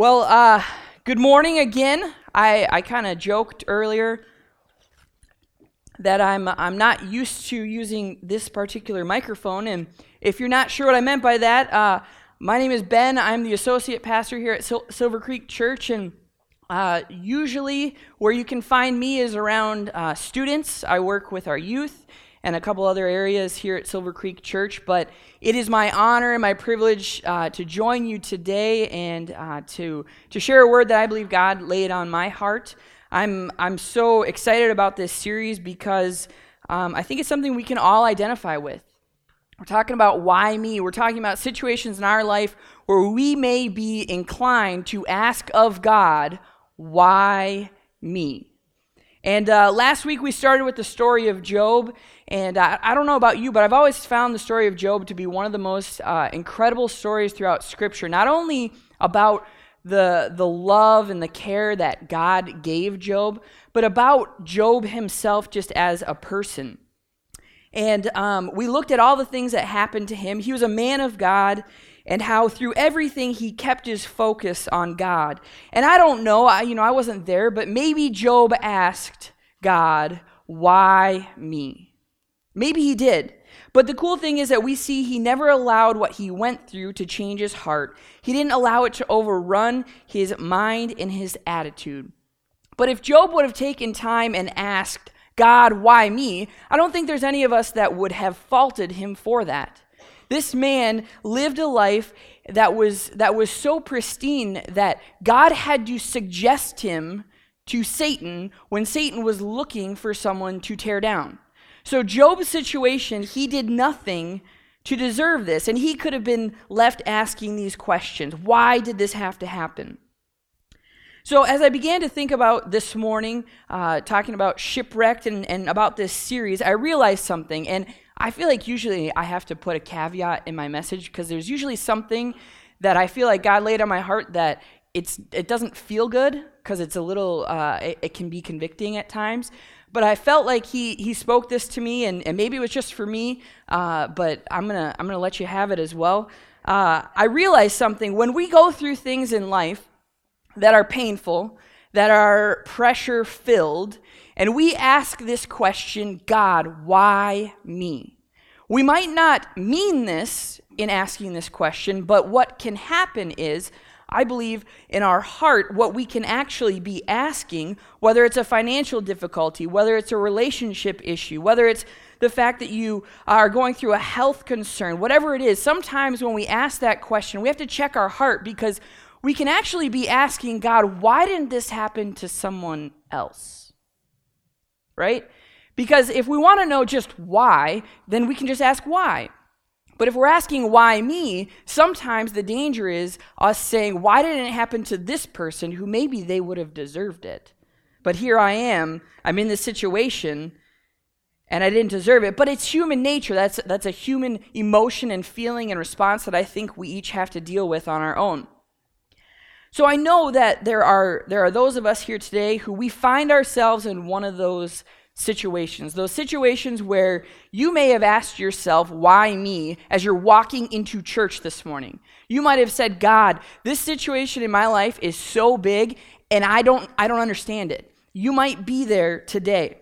Well, uh, good morning again. I, I kind of joked earlier that I'm, I'm not used to using this particular microphone. And if you're not sure what I meant by that, uh, my name is Ben. I'm the associate pastor here at Sil- Silver Creek Church. And uh, usually, where you can find me is around uh, students. I work with our youth and a couple other areas here at Silver Creek Church. But it is my honor and my privilege uh, to join you today and uh, to, to share a word that I believe God laid on my heart. I'm, I'm so excited about this series because um, I think it's something we can all identify with. We're talking about why me. We're talking about situations in our life where we may be inclined to ask of God, why me? And uh, last week we started with the story of Job. And I, I, don't know about you, but I've always found the story of Job to be one of the most uh, incredible stories throughout Scripture. Not only about the, the love and the care that God gave Job, but about Job himself just as a person. And um, we looked at all the things that happened to him. He was a man of God and how through everything he kept his focus on God. And I don't know, I, you know, I wasn't there, but maybe Job asked God, "Why me?" Maybe he did. But the cool thing is that we see he never allowed what he went through to change his heart. He didn't allow it to overrun his mind and his attitude. But if Job would have taken time and asked, God, why me? I don't think there's any of us that would have faulted him for that. This man lived a life that was, that was so pristine that God had to suggest him to Satan when Satan was looking for someone to tear down. So, Job's situation, he did nothing to deserve this, and he could have been left asking these questions Why did this have to happen? So, as I began to think about this morning, uh, talking about shipwrecked and, and about this series, I realized something. And I feel like usually I have to put a caveat in my message because there's usually something that I feel like God laid on my heart that it's it doesn't feel good because it's a little uh, it, it, can be convicting at times. But I felt like he he spoke this to me, and, and maybe it was just for me. Uh, but I'm gonna I'm gonna let you have it as well. Uh, I realized something when we go through things in life that are painful, that are pressure filled, and we ask this question God, why me? We might not mean this in asking this question, but what can happen is, I believe in our heart, what we can actually be asking, whether it's a financial difficulty, whether it's a relationship issue, whether it's the fact that you are going through a health concern, whatever it is, sometimes when we ask that question, we have to check our heart because we can actually be asking God, why didn't this happen to someone else? right? Because if we want to know just why, then we can just ask why. But if we're asking why me, sometimes the danger is us saying, why didn't it happen to this person who maybe they would have deserved it? But here I am, I'm in this situation, and I didn't deserve it. But it's human nature. That's, that's a human emotion and feeling and response that I think we each have to deal with on our own. So I know that there are, there are those of us here today who we find ourselves in one of those situations, those situations where you may have asked yourself, why me, as you're walking into church this morning. You might have said, God, this situation in my life is so big and I don't, I don't understand it. You might be there today.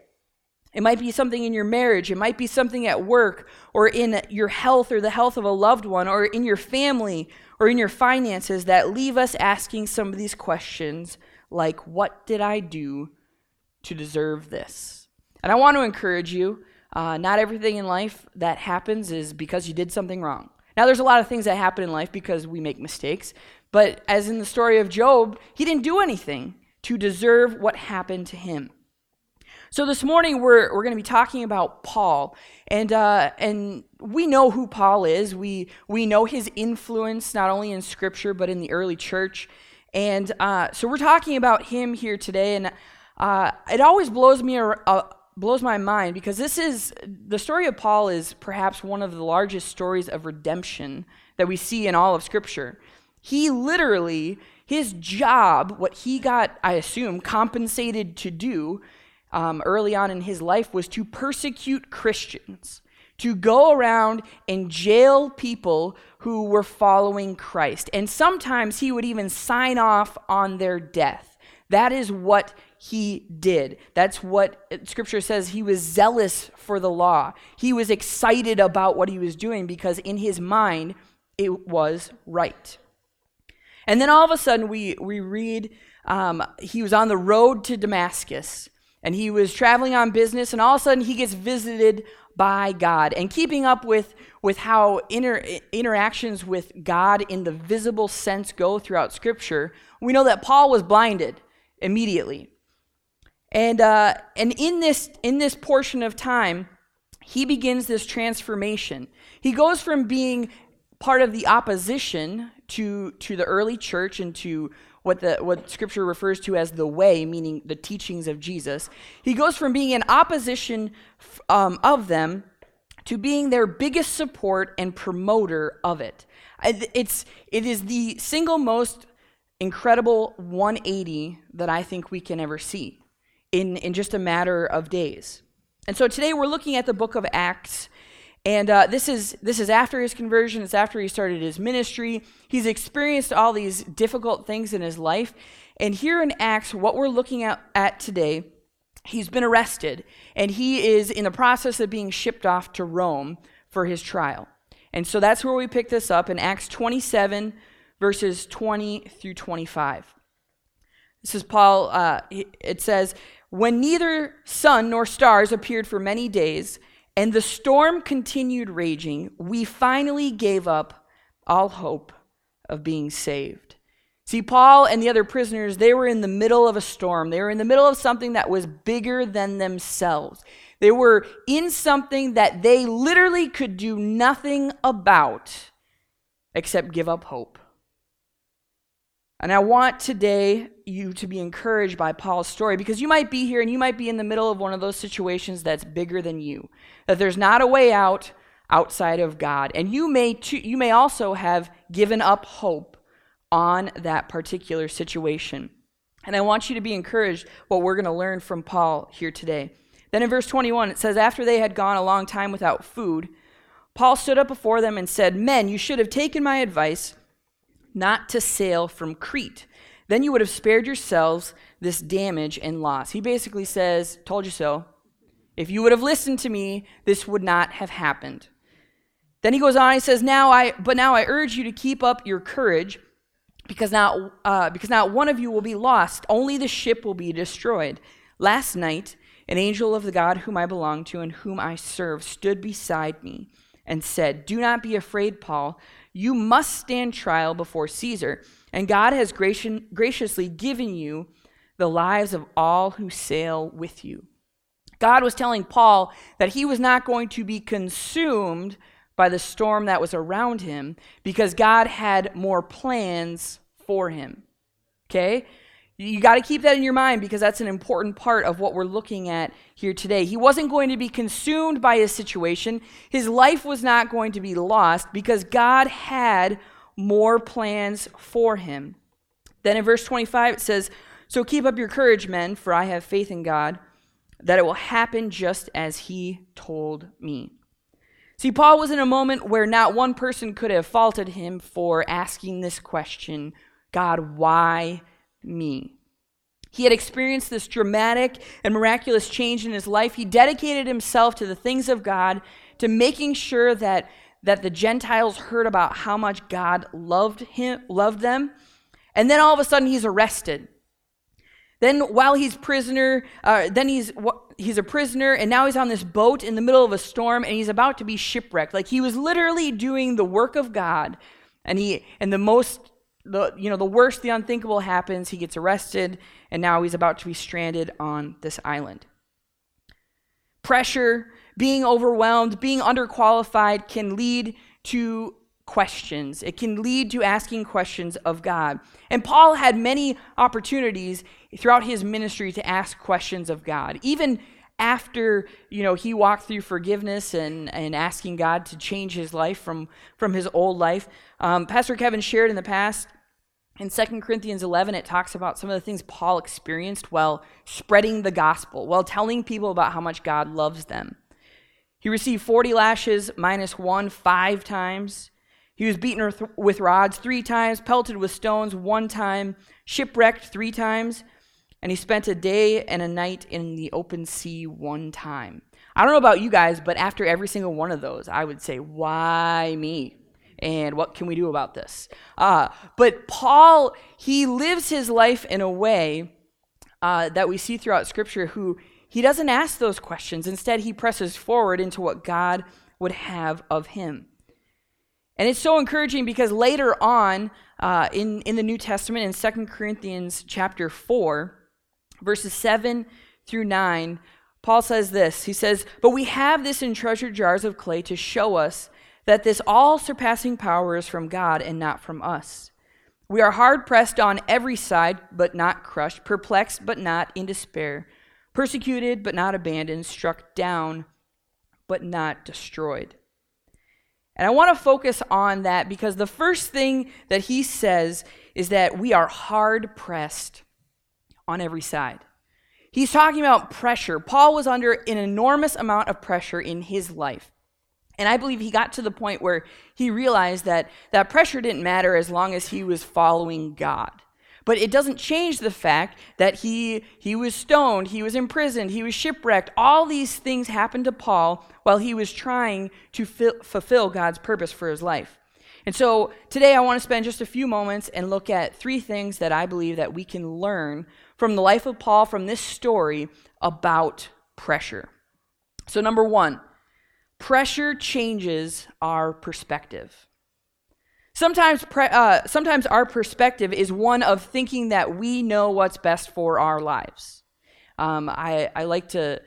It might be something in your marriage. It might be something at work or in your health or the health of a loved one or in your family or in your finances that leave us asking some of these questions like, What did I do to deserve this? And I want to encourage you uh, not everything in life that happens is because you did something wrong. Now, there's a lot of things that happen in life because we make mistakes, but as in the story of Job, he didn't do anything to deserve what happened to him. So this morning we're we're going to be talking about Paul, and uh, and we know who Paul is. We we know his influence not only in Scripture but in the early church, and uh, so we're talking about him here today. And uh, it always blows me uh, blows my mind because this is the story of Paul is perhaps one of the largest stories of redemption that we see in all of Scripture. He literally his job, what he got, I assume, compensated to do um, early on in his life was to persecute Christians, to go around and jail people who were following Christ. And sometimes he would even sign off on their death. That is what he did. That's what scripture says. He was zealous for the law. He was excited about what he was doing because in his mind, it was right. And then all of a sudden, we, we read um, he was on the road to Damascus and he was traveling on business, and all of a sudden, he gets visited by God. And keeping up with, with how inter, interactions with God in the visible sense go throughout Scripture, we know that Paul was blinded immediately. And, uh, and in, this, in this portion of time, he begins this transformation. He goes from being part of the opposition to, to the early church and to what, the, what scripture refers to as the way, meaning the teachings of Jesus. He goes from being in opposition um, of them to being their biggest support and promoter of it. It's, it is the single most incredible 180 that I think we can ever see in, in just a matter of days. And so today we're looking at the book of Acts. And uh, this, is, this is after his conversion, it's after he started his ministry. He's experienced all these difficult things in his life. And here in Acts, what we're looking at, at today, he's been arrested, and he is in the process of being shipped off to Rome for his trial. And so that's where we pick this up in Acts 27, verses 20 through 25. This is Paul, uh, it says, when neither sun nor stars appeared for many days, and the storm continued raging, we finally gave up all hope of being saved. See, Paul and the other prisoners, they were in the middle of a storm. They were in the middle of something that was bigger than themselves. They were in something that they literally could do nothing about except give up hope. And I want today you to be encouraged by Paul's story because you might be here and you might be in the middle of one of those situations that's bigger than you. That there's not a way out outside of God. And you may too, you may also have given up hope on that particular situation. And I want you to be encouraged what we're going to learn from Paul here today. Then in verse 21 it says after they had gone a long time without food, Paul stood up before them and said, "Men, you should have taken my advice not to sail from Crete. Then you would have spared yourselves this damage and loss. He basically says, Told you so. If you would have listened to me, this would not have happened. Then he goes on, he says, Now I but now I urge you to keep up your courage, because not uh, because not one of you will be lost, only the ship will be destroyed. Last night, an angel of the God whom I belong to and whom I serve stood beside me and said, Do not be afraid, Paul. You must stand trial before Caesar, and God has graciously given you the lives of all who sail with you. God was telling Paul that he was not going to be consumed by the storm that was around him because God had more plans for him. Okay? You got to keep that in your mind because that's an important part of what we're looking at here today. He wasn't going to be consumed by his situation. His life was not going to be lost because God had more plans for him. Then in verse 25 it says, So keep up your courage, men, for I have faith in God that it will happen just as he told me. See, Paul was in a moment where not one person could have faulted him for asking this question God, why me. He had experienced this dramatic and miraculous change in his life. He dedicated himself to the things of God, to making sure that, that the Gentiles heard about how much God loved him, loved them. And then all of a sudden he's arrested. Then while he's prisoner, uh, then he's he's a prisoner, and now he's on this boat in the middle of a storm, and he's about to be shipwrecked. Like he was literally doing the work of God, and he and the most the you know the worst the unthinkable happens he gets arrested and now he's about to be stranded on this island. Pressure being overwhelmed being underqualified can lead to questions. It can lead to asking questions of god. And paul had many opportunities throughout his ministry to ask questions of god. Even after you know he walked through forgiveness and, and asking god to change his life from from his old life um, pastor kevin shared in the past in 2 Corinthians 11, it talks about some of the things Paul experienced while spreading the gospel, while telling people about how much God loves them. He received 40 lashes minus one five times. He was beaten with rods three times, pelted with stones one time, shipwrecked three times, and he spent a day and a night in the open sea one time. I don't know about you guys, but after every single one of those, I would say, Why me? And what can we do about this? Uh, but Paul, he lives his life in a way uh, that we see throughout Scripture, who he doesn't ask those questions. Instead, he presses forward into what God would have of him. And it's so encouraging because later on uh, in, in the New Testament, in 2 Corinthians chapter 4, verses 7 through 9, Paul says this. He says, But we have this in treasure jars of clay to show us that this all surpassing power is from God and not from us. We are hard pressed on every side, but not crushed, perplexed, but not in despair, persecuted, but not abandoned, struck down, but not destroyed. And I want to focus on that because the first thing that he says is that we are hard pressed on every side. He's talking about pressure. Paul was under an enormous amount of pressure in his life. And I believe he got to the point where he realized that that pressure didn't matter as long as he was following God. But it doesn't change the fact that he, he was stoned, he was imprisoned, he was shipwrecked. All these things happened to Paul while he was trying to fulfill God's purpose for his life. And so today I want to spend just a few moments and look at three things that I believe that we can learn from the life of Paul from this story about pressure. So number 1, pressure changes our perspective. Sometimes, pre- uh, sometimes our perspective is one of thinking that we know what's best for our lives. Um, I, I like to,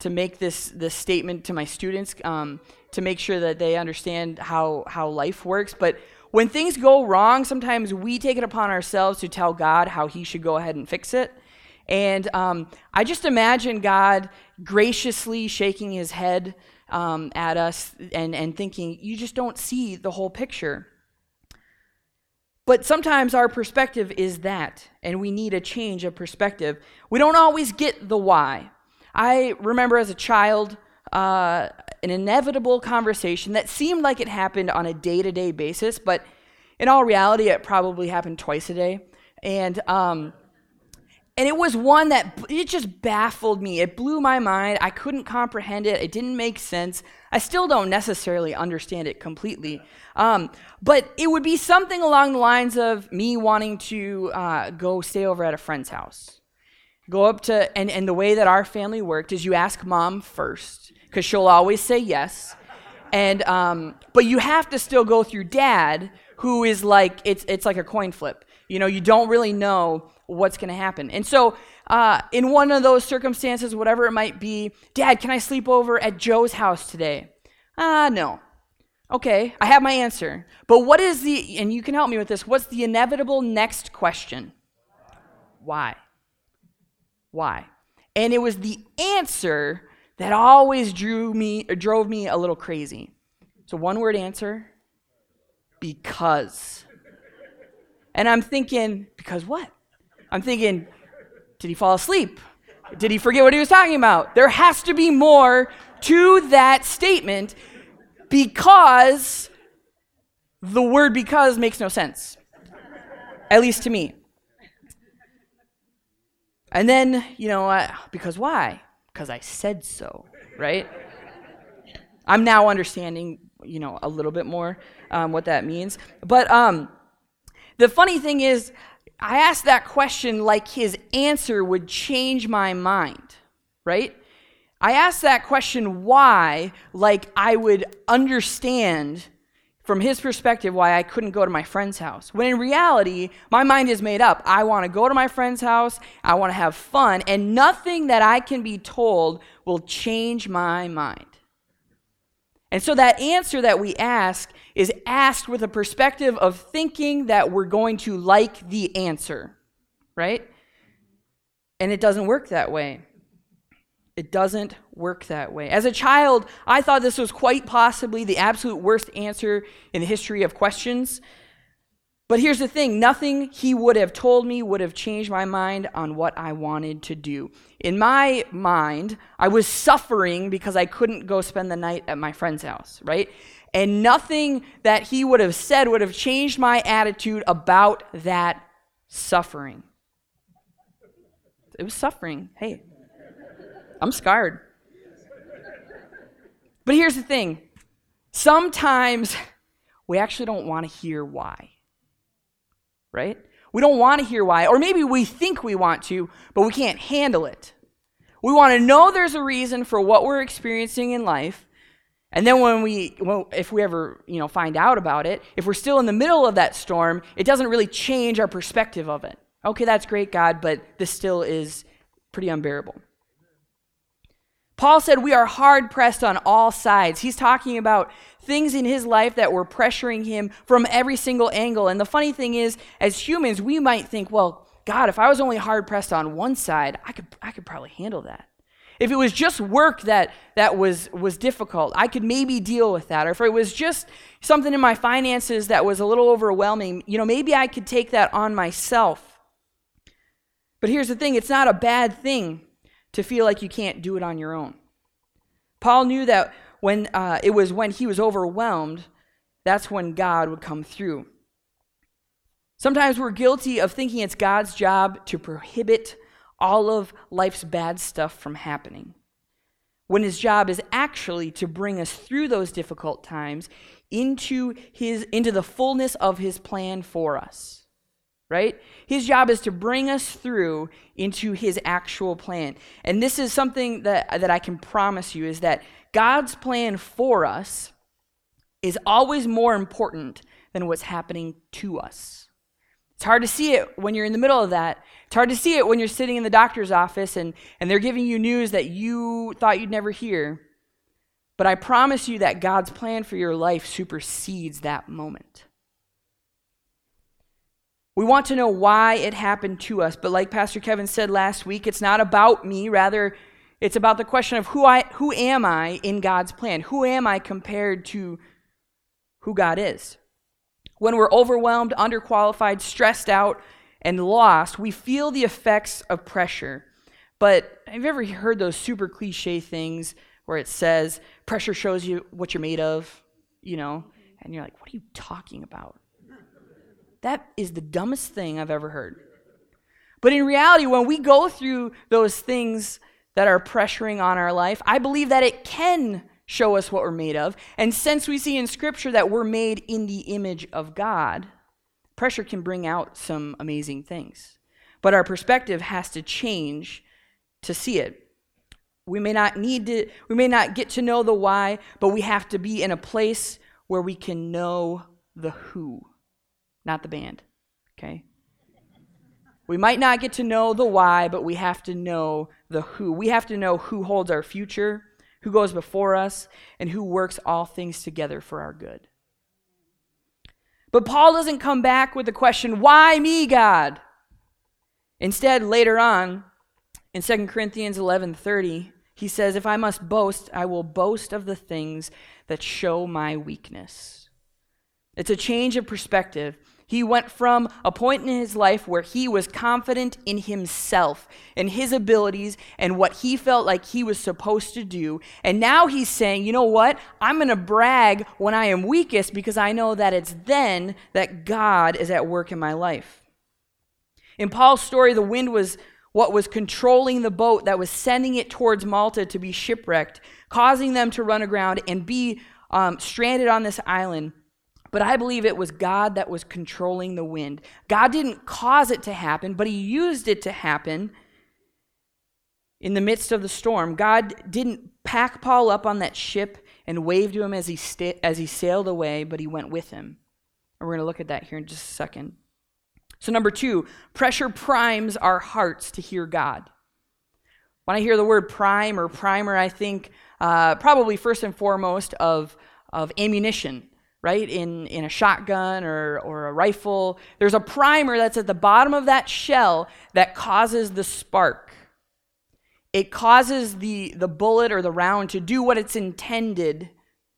to make this, this statement to my students um, to make sure that they understand how, how life works. But when things go wrong, sometimes we take it upon ourselves to tell God how He should go ahead and fix it. And um, I just imagine God graciously shaking His head um, at us and, and thinking, You just don't see the whole picture. But sometimes our perspective is that, and we need a change of perspective. We don't always get the why. I remember as a child uh, an inevitable conversation that seemed like it happened on a day to day basis, but in all reality, it probably happened twice a day. And um, and it was one that it just baffled me. It blew my mind. I couldn't comprehend it. It didn't make sense. I still don't necessarily understand it completely. Um, but it would be something along the lines of me wanting to uh, go stay over at a friend's house. Go up to, and, and the way that our family worked is you ask mom first, because she'll always say yes. And, um, but you have to still go through dad, who is like, it's, it's like a coin flip. You know, you don't really know what's going to happen. And so, uh, in one of those circumstances, whatever it might be, Dad, can I sleep over at Joe's house today? Ah, uh, no. Okay, I have my answer. But what is the, and you can help me with this, what's the inevitable next question? Why? Why? And it was the answer that always drew me, drove me a little crazy. So, one word answer because. And I'm thinking, because what? I'm thinking, did he fall asleep? Did he forget what he was talking about? There has to be more to that statement because the word because makes no sense, at least to me. And then, you know, uh, because why? Because I said so, right? I'm now understanding, you know, a little bit more um, what that means. But um, the funny thing is, I asked that question like his answer would change my mind, right? I asked that question why, like I would understand from his perspective why I couldn't go to my friend's house. When in reality, my mind is made up. I want to go to my friend's house, I want to have fun, and nothing that I can be told will change my mind. And so that answer that we ask is asked with a perspective of thinking that we're going to like the answer, right? And it doesn't work that way. It doesn't work that way. As a child, I thought this was quite possibly the absolute worst answer in the history of questions. But here's the thing nothing he would have told me would have changed my mind on what I wanted to do. In my mind, I was suffering because I couldn't go spend the night at my friend's house, right? And nothing that he would have said would have changed my attitude about that suffering. It was suffering. Hey, I'm scarred. But here's the thing sometimes we actually don't want to hear why right? We don't want to hear why, or maybe we think we want to, but we can't handle it. We want to know there's a reason for what we're experiencing in life. And then when we well, if we ever, you know, find out about it, if we're still in the middle of that storm, it doesn't really change our perspective of it. Okay, that's great, God, but this still is pretty unbearable. Paul said we are hard pressed on all sides. He's talking about things in his life that were pressuring him from every single angle. And the funny thing is, as humans, we might think, well, God, if I was only hard pressed on one side, I could, I could probably handle that. If it was just work that, that was, was difficult, I could maybe deal with that. Or if it was just something in my finances that was a little overwhelming, you know, maybe I could take that on myself. But here's the thing it's not a bad thing to feel like you can't do it on your own. Paul knew that when uh, it was when he was overwhelmed, that's when God would come through. Sometimes we're guilty of thinking it's God's job to prohibit all of life's bad stuff from happening. When his job is actually to bring us through those difficult times into his into the fullness of his plan for us. Right? His job is to bring us through into his actual plan. And this is something that, that I can promise you is that God's plan for us is always more important than what's happening to us. It's hard to see it when you're in the middle of that. It's hard to see it when you're sitting in the doctor's office and, and they're giving you news that you thought you'd never hear. But I promise you that God's plan for your life supersedes that moment. We want to know why it happened to us, but like Pastor Kevin said last week, it's not about me. Rather, it's about the question of who I who am I in God's plan? Who am I compared to who God is? When we're overwhelmed, underqualified, stressed out, and lost, we feel the effects of pressure. But have you ever heard those super cliche things where it says pressure shows you what you're made of, you know? And you're like, what are you talking about? That is the dumbest thing I've ever heard. But in reality, when we go through those things that are pressuring on our life, I believe that it can show us what we're made of. And since we see in Scripture that we're made in the image of God, pressure can bring out some amazing things. But our perspective has to change to see it. We may not need to, we may not get to know the why, but we have to be in a place where we can know the who, not the band. Okay? We might not get to know the why, but we have to know the who. We have to know who holds our future, who goes before us, and who works all things together for our good. But Paul doesn't come back with the question, Why me, God? Instead, later on, in 2 Corinthians 11:30, he says, "If I must boast, I will boast of the things that show my weakness." It's a change of perspective. He went from a point in his life where he was confident in himself and his abilities and what he felt like he was supposed to do. And now he's saying, you know what? I'm going to brag when I am weakest because I know that it's then that God is at work in my life. In Paul's story, the wind was what was controlling the boat that was sending it towards Malta to be shipwrecked, causing them to run aground and be um, stranded on this island. But I believe it was God that was controlling the wind. God didn't cause it to happen, but He used it to happen in the midst of the storm. God didn't pack Paul up on that ship and wave to him as he, sta- as he sailed away, but He went with him. And we're going to look at that here in just a second. So, number two, pressure primes our hearts to hear God. When I hear the word prime or primer, I think uh, probably first and foremost of, of ammunition right? In, in a shotgun or, or a rifle, there's a primer that's at the bottom of that shell that causes the spark. It causes the, the bullet or the round to do what it's intended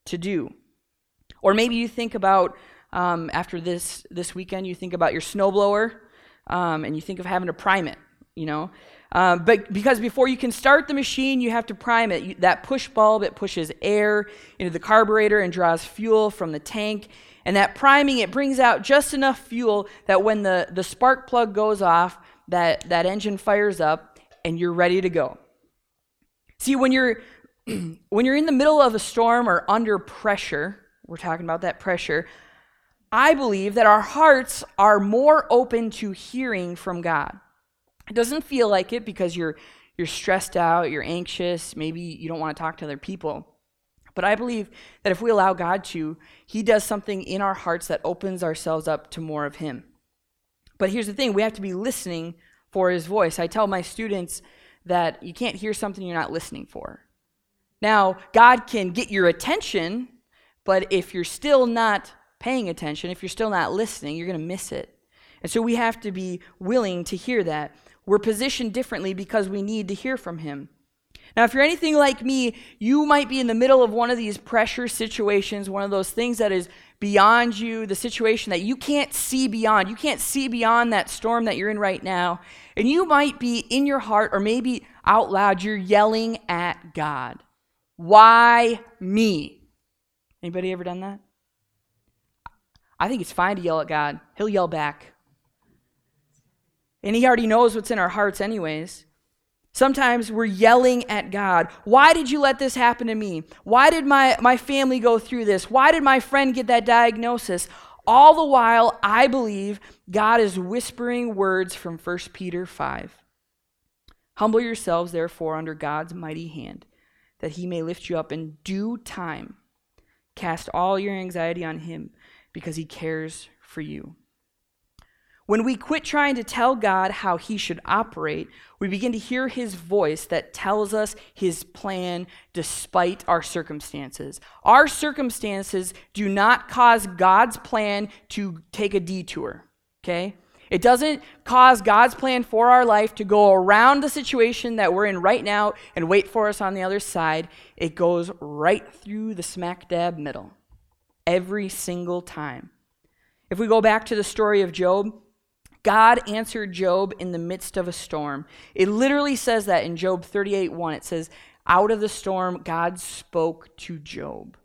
to do. Or maybe you think about um, after this this weekend, you think about your snowblower, um, and you think of having to prime it. You know, uh, but because before you can start the machine, you have to prime it. You, that push bulb it pushes air into the carburetor and draws fuel from the tank. And that priming it brings out just enough fuel that when the, the spark plug goes off, that, that engine fires up and you're ready to go. See, when you're when you're in the middle of a storm or under pressure, we're talking about that pressure, I believe that our hearts are more open to hearing from God. It doesn't feel like it because you're you're stressed out, you're anxious, maybe you don't want to talk to other people. But I believe that if we allow God to, He does something in our hearts that opens ourselves up to more of Him. But here's the thing we have to be listening for His voice. I tell my students that you can't hear something you're not listening for. Now, God can get your attention, but if you're still not paying attention, if you're still not listening, you're going to miss it. And so we have to be willing to hear that. We're positioned differently because we need to hear from Him. Now, if you're anything like me, you might be in the middle of one of these pressure situations, one of those things that is beyond you, the situation that you can't see beyond. You can't see beyond that storm that you're in right now. And you might be in your heart, or maybe out loud, you're yelling at God. Why me? Anybody ever done that? I think it's fine to yell at God. He'll yell back. And he already knows what's in our hearts, anyways. Sometimes we're yelling at God. Why did you let this happen to me? Why did my, my family go through this? Why did my friend get that diagnosis? All the while, I believe God is whispering words from 1 Peter 5. Humble yourselves, therefore, under God's mighty hand, that he may lift you up in due time. Cast all your anxiety on him, because he cares for you. When we quit trying to tell God how He should operate, we begin to hear His voice that tells us His plan despite our circumstances. Our circumstances do not cause God's plan to take a detour, okay? It doesn't cause God's plan for our life to go around the situation that we're in right now and wait for us on the other side. It goes right through the smack dab middle every single time. If we go back to the story of Job, God answered Job in the midst of a storm. It literally says that in Job 38 1. It says, Out of the storm, God spoke to Job.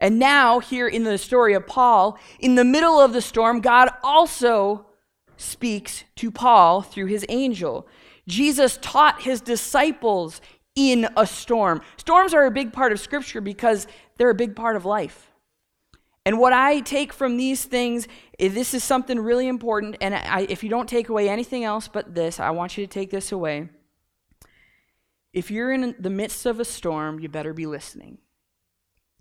And now, here in the story of Paul, in the middle of the storm, God also speaks to Paul through his angel. Jesus taught his disciples in a storm. Storms are a big part of Scripture because they're a big part of life. And what I take from these things, eh, this is something really important. And I, if you don't take away anything else but this, I want you to take this away. If you're in the midst of a storm, you better be listening.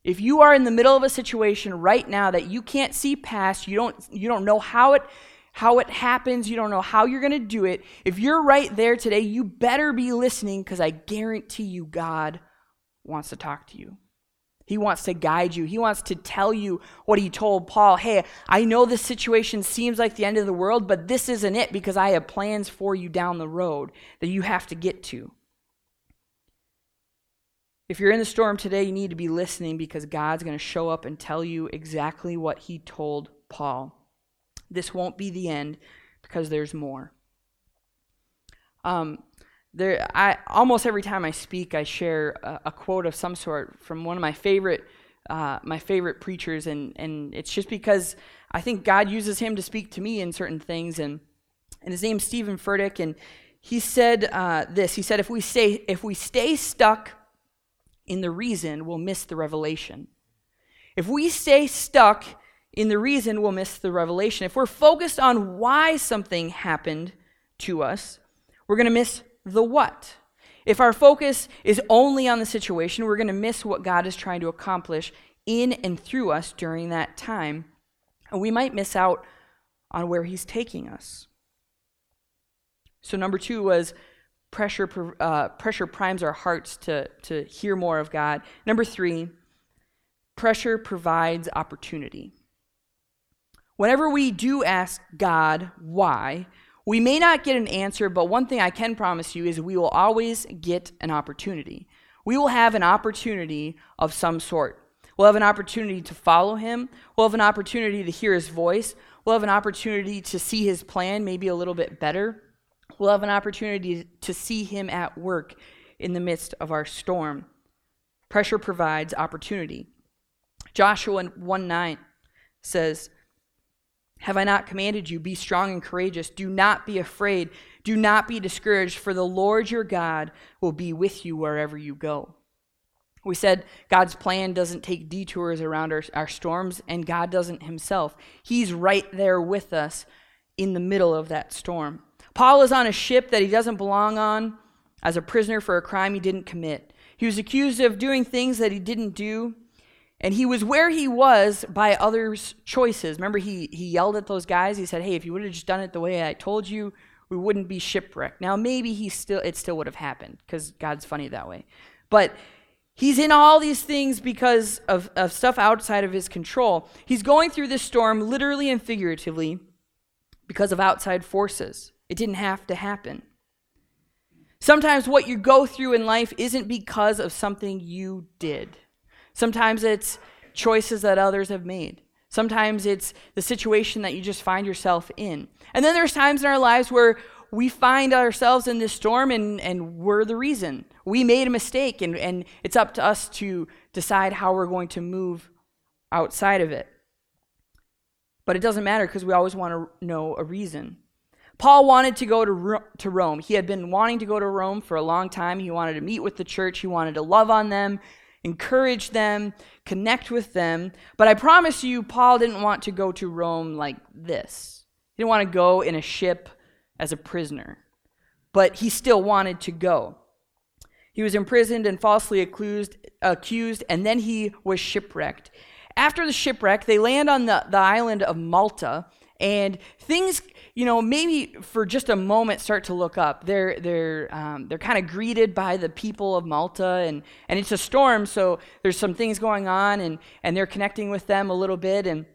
If you are in the middle of a situation right now that you can't see past, you don't, you don't know how it, how it happens, you don't know how you're going to do it, if you're right there today, you better be listening because I guarantee you God wants to talk to you. He wants to guide you. He wants to tell you what he told Paul. Hey, I know this situation seems like the end of the world, but this isn't it because I have plans for you down the road that you have to get to. If you're in the storm today, you need to be listening because God's going to show up and tell you exactly what he told Paul. This won't be the end because there's more. Um, there I almost every time I speak, I share a, a quote of some sort from one of my favorite uh, my favorite preachers, and and it's just because I think God uses him to speak to me in certain things, and and his name's Steven Furtick, and he said uh, this. He said, if we stay if we stay stuck in the reason, we'll miss the revelation. If we stay stuck in the reason, we'll miss the revelation. If we're focused on why something happened to us, we're going to miss the what. If our focus is only on the situation, we're going to miss what God is trying to accomplish in and through us during that time. And we might miss out on where He's taking us. So, number two was pressure, uh, pressure primes our hearts to, to hear more of God. Number three, pressure provides opportunity. Whenever we do ask God why, we may not get an answer, but one thing I can promise you is we will always get an opportunity. We will have an opportunity of some sort. We'll have an opportunity to follow him. We'll have an opportunity to hear his voice. We'll have an opportunity to see his plan maybe a little bit better. We'll have an opportunity to see him at work in the midst of our storm. Pressure provides opportunity. Joshua 1 9 says, Have I not commanded you, be strong and courageous? Do not be afraid. Do not be discouraged, for the Lord your God will be with you wherever you go. We said God's plan doesn't take detours around our, our storms, and God doesn't himself. He's right there with us in the middle of that storm. Paul is on a ship that he doesn't belong on as a prisoner for a crime he didn't commit. He was accused of doing things that he didn't do. And he was where he was by others' choices. Remember, he, he yelled at those guys. He said, Hey, if you would have just done it the way I told you, we wouldn't be shipwrecked. Now, maybe he still it still would have happened because God's funny that way. But he's in all these things because of, of stuff outside of his control. He's going through this storm literally and figuratively because of outside forces. It didn't have to happen. Sometimes what you go through in life isn't because of something you did. Sometimes it's choices that others have made. Sometimes it's the situation that you just find yourself in. And then there's times in our lives where we find ourselves in this storm and, and we're the reason. We made a mistake, and, and it's up to us to decide how we're going to move outside of it. But it doesn't matter because we always want to know a reason. Paul wanted to go to, to Rome. He had been wanting to go to Rome for a long time. He wanted to meet with the church, he wanted to love on them, encourage them, connect with them. But I promise you, Paul didn't want to go to Rome like this. He didn't want to go in a ship as a prisoner. But he still wanted to go. He was imprisoned and falsely accused, accused and then he was shipwrecked. After the shipwreck, they land on the, the island of Malta, and things you know, maybe for just a moment start to look up. They're they're um, they're kind of greeted by the people of Malta, and and it's a storm, so there's some things going on, and and they're connecting with them a little bit, and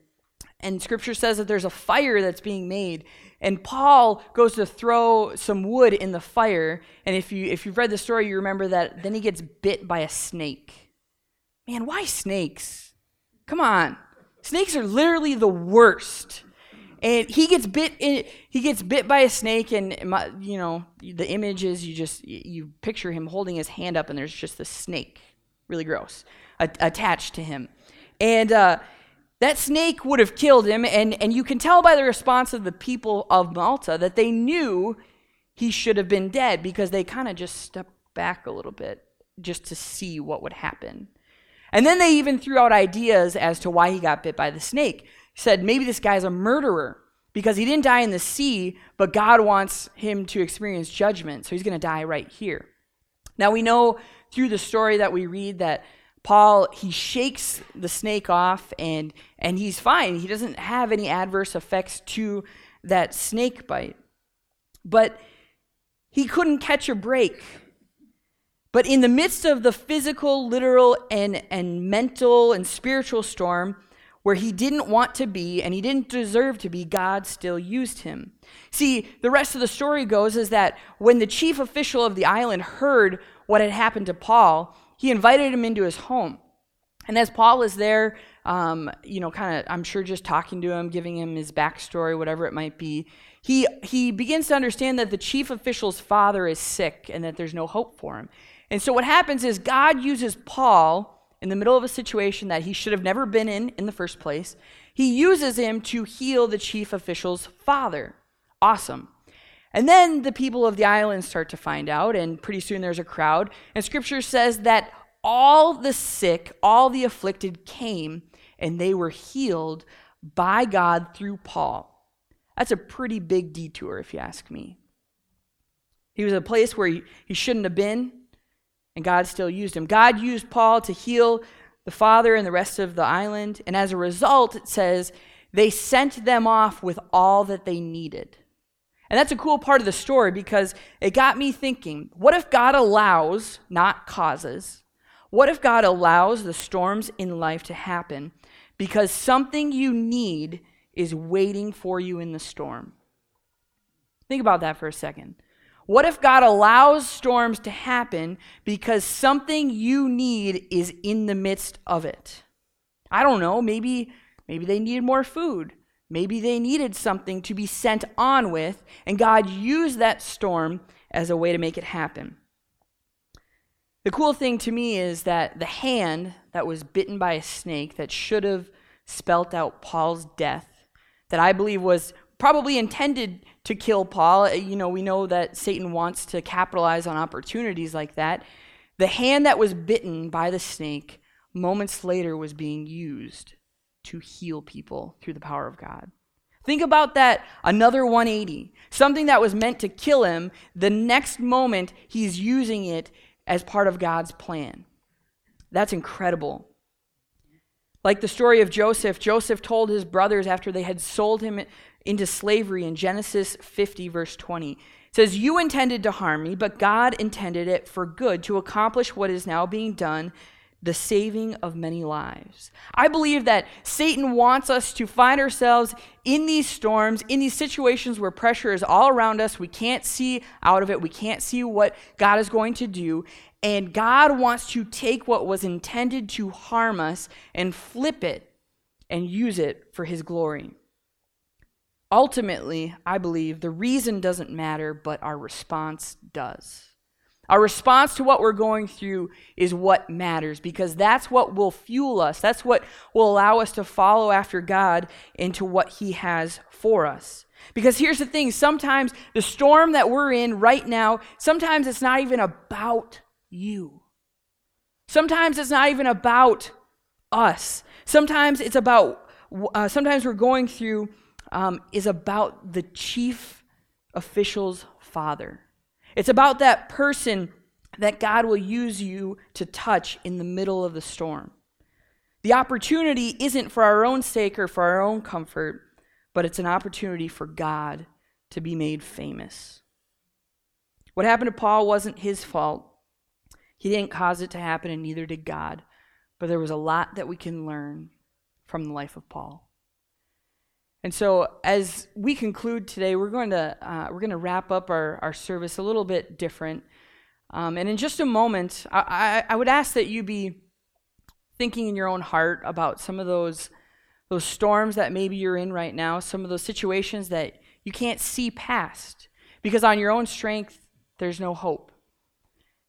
and Scripture says that there's a fire that's being made, and Paul goes to throw some wood in the fire, and if you if you've read the story, you remember that then he gets bit by a snake. Man, why snakes? Come on, snakes are literally the worst and he gets bit in, he gets bit by a snake and my, you know the image is you just you picture him holding his hand up and there's just the snake really gross a- attached to him. And uh, that snake would have killed him and, and you can tell by the response of the people of malta that they knew he should have been dead because they kind of just stepped back a little bit just to see what would happen. And then they even threw out ideas as to why he got bit by the snake said maybe this guy's a murderer because he didn't die in the sea, but God wants him to experience judgment, so he's going to die right here. Now we know through the story that we read that Paul he shakes the snake off and and he's fine. He doesn't have any adverse effects to that snake bite. But he couldn't catch a break. But in the midst of the physical, literal, and, and mental and spiritual storm, where he didn't want to be and he didn't deserve to be, God still used him. See, the rest of the story goes is that when the chief official of the island heard what had happened to Paul, he invited him into his home. And as Paul is there, um, you know, kind of, I'm sure just talking to him, giving him his backstory, whatever it might be, he, he begins to understand that the chief official's father is sick and that there's no hope for him. And so what happens is God uses Paul in the middle of a situation that he should have never been in in the first place. He uses him to heal the chief official's father. Awesome. And then the people of the island start to find out, and pretty soon there's a crowd. And scripture says that all the sick, all the afflicted came, and they were healed by God through Paul. That's a pretty big detour, if you ask me. He was a place where he, he shouldn't have been, and God still used him. God used Paul to heal the father and the rest of the island, and as a result, it says they sent them off with all that they needed. And that's a cool part of the story because it got me thinking what if God allows, not causes, what if God allows the storms in life to happen because something you need is waiting for you in the storm? Think about that for a second. What if God allows storms to happen because something you need is in the midst of it? I don't know, maybe maybe they needed more food. Maybe they needed something to be sent on with, and God used that storm as a way to make it happen. The cool thing to me is that the hand that was bitten by a snake that should have spelt out Paul's death, that I believe was probably intended to kill Paul. Uh, you know, we know that Satan wants to capitalize on opportunities like that. The hand that was bitten by the snake moments later was being used to heal people through the power of God. Think about that another 180. Something that was meant to kill him, the next moment he's using it as part of God's plan. That's incredible. Like the story of Joseph, Joseph told his brothers after they had sold him into slavery in Genesis 50, verse 20. It says, You intended to harm me, but God intended it for good to accomplish what is now being done the saving of many lives. I believe that Satan wants us to find ourselves in these storms, in these situations where pressure is all around us. We can't see out of it, we can't see what God is going to do. And God wants to take what was intended to harm us and flip it and use it for his glory. Ultimately, I believe the reason doesn't matter, but our response does. Our response to what we're going through is what matters because that's what will fuel us. That's what will allow us to follow after God into what He has for us. Because here's the thing sometimes the storm that we're in right now, sometimes it's not even about you. Sometimes it's not even about us. Sometimes it's about, uh, sometimes we're going through um, is about the chief official's father. It's about that person that God will use you to touch in the middle of the storm. The opportunity isn't for our own sake or for our own comfort, but it's an opportunity for God to be made famous. What happened to Paul wasn't his fault. He didn't cause it to happen, and neither did God. But there was a lot that we can learn from the life of Paul. And so, as we conclude today, we're going to uh, we're going to wrap up our, our service a little bit different. Um, and in just a moment, I, I, I would ask that you be thinking in your own heart about some of those those storms that maybe you're in right now, some of those situations that you can't see past, because on your own strength, there's no hope.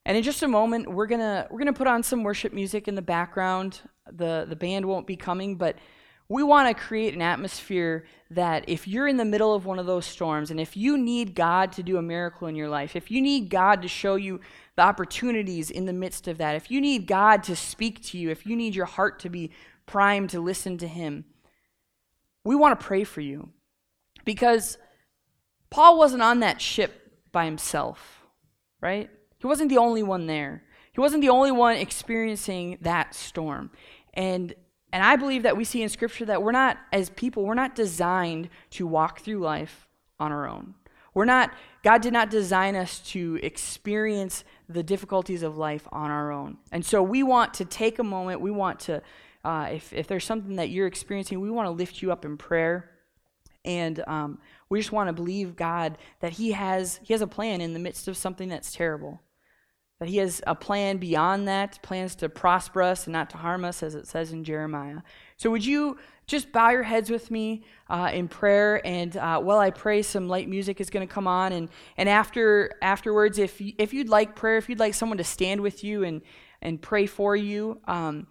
And in just a moment, we're gonna we're gonna put on some worship music in the background. the The band won't be coming, but we want to create an atmosphere that if you're in the middle of one of those storms and if you need God to do a miracle in your life, if you need God to show you the opportunities in the midst of that, if you need God to speak to you, if you need your heart to be primed to listen to Him, we want to pray for you. Because Paul wasn't on that ship by himself, right? He wasn't the only one there. He wasn't the only one experiencing that storm. And and I believe that we see in Scripture that we're not, as people, we're not designed to walk through life on our own. We're not, God did not design us to experience the difficulties of life on our own. And so we want to take a moment, we want to, uh, if, if there's something that you're experiencing, we want to lift you up in prayer. And um, we just want to believe God that He has, He has a plan in the midst of something that's terrible that he has a plan beyond that, plans to prosper us and not to harm us, as it says in Jeremiah. So, would you just bow your heads with me uh, in prayer? And uh, while I pray, some light music is going to come on. And, and after afterwards, if, if you'd like prayer, if you'd like someone to stand with you and, and pray for you, um,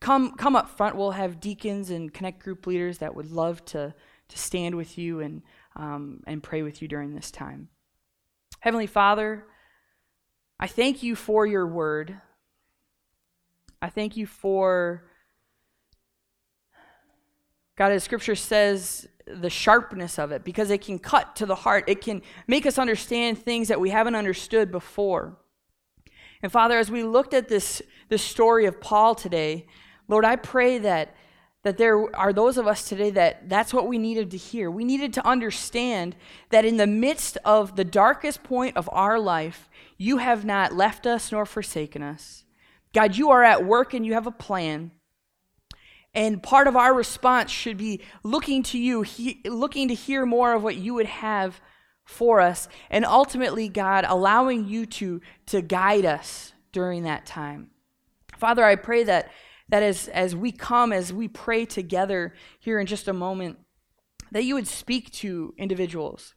come, come up front. We'll have deacons and connect group leaders that would love to, to stand with you and, um, and pray with you during this time. Heavenly Father, I thank you for your word. I thank you for, God, as scripture says, the sharpness of it, because it can cut to the heart. It can make us understand things that we haven't understood before. And Father, as we looked at this, this story of Paul today, Lord, I pray that that there are those of us today that that's what we needed to hear. We needed to understand that in the midst of the darkest point of our life, you have not left us nor forsaken us. God, you are at work and you have a plan. And part of our response should be looking to you, he, looking to hear more of what you would have for us, and ultimately, God, allowing you to, to guide us during that time. Father, I pray that that as, as we come, as we pray together here in just a moment, that you would speak to individuals,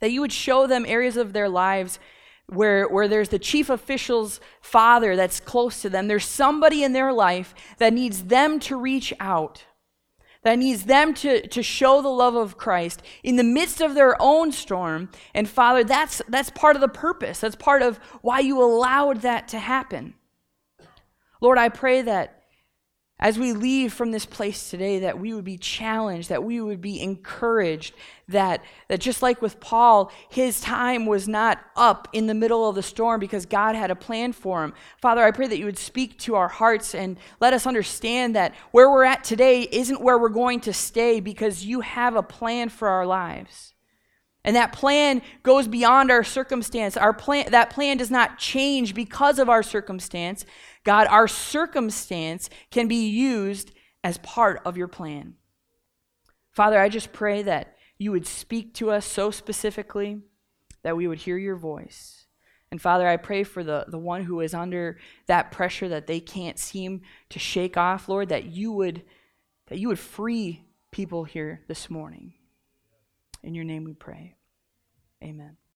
that you would show them areas of their lives where, where there's the chief official's father that's close to them. There's somebody in their life that needs them to reach out, that needs them to, to show the love of Christ in the midst of their own storm. And Father, that's, that's part of the purpose. That's part of why you allowed that to happen. Lord, I pray that as we leave from this place today that we would be challenged that we would be encouraged that that just like with Paul his time was not up in the middle of the storm because God had a plan for him father i pray that you would speak to our hearts and let us understand that where we're at today isn't where we're going to stay because you have a plan for our lives and that plan goes beyond our circumstance. Our plan, that plan does not change because of our circumstance. God, our circumstance can be used as part of your plan. Father, I just pray that you would speak to us so specifically that we would hear your voice. And Father, I pray for the, the one who is under that pressure that they can't seem to shake off, Lord, that you would that you would free people here this morning. In your name we pray. Amen.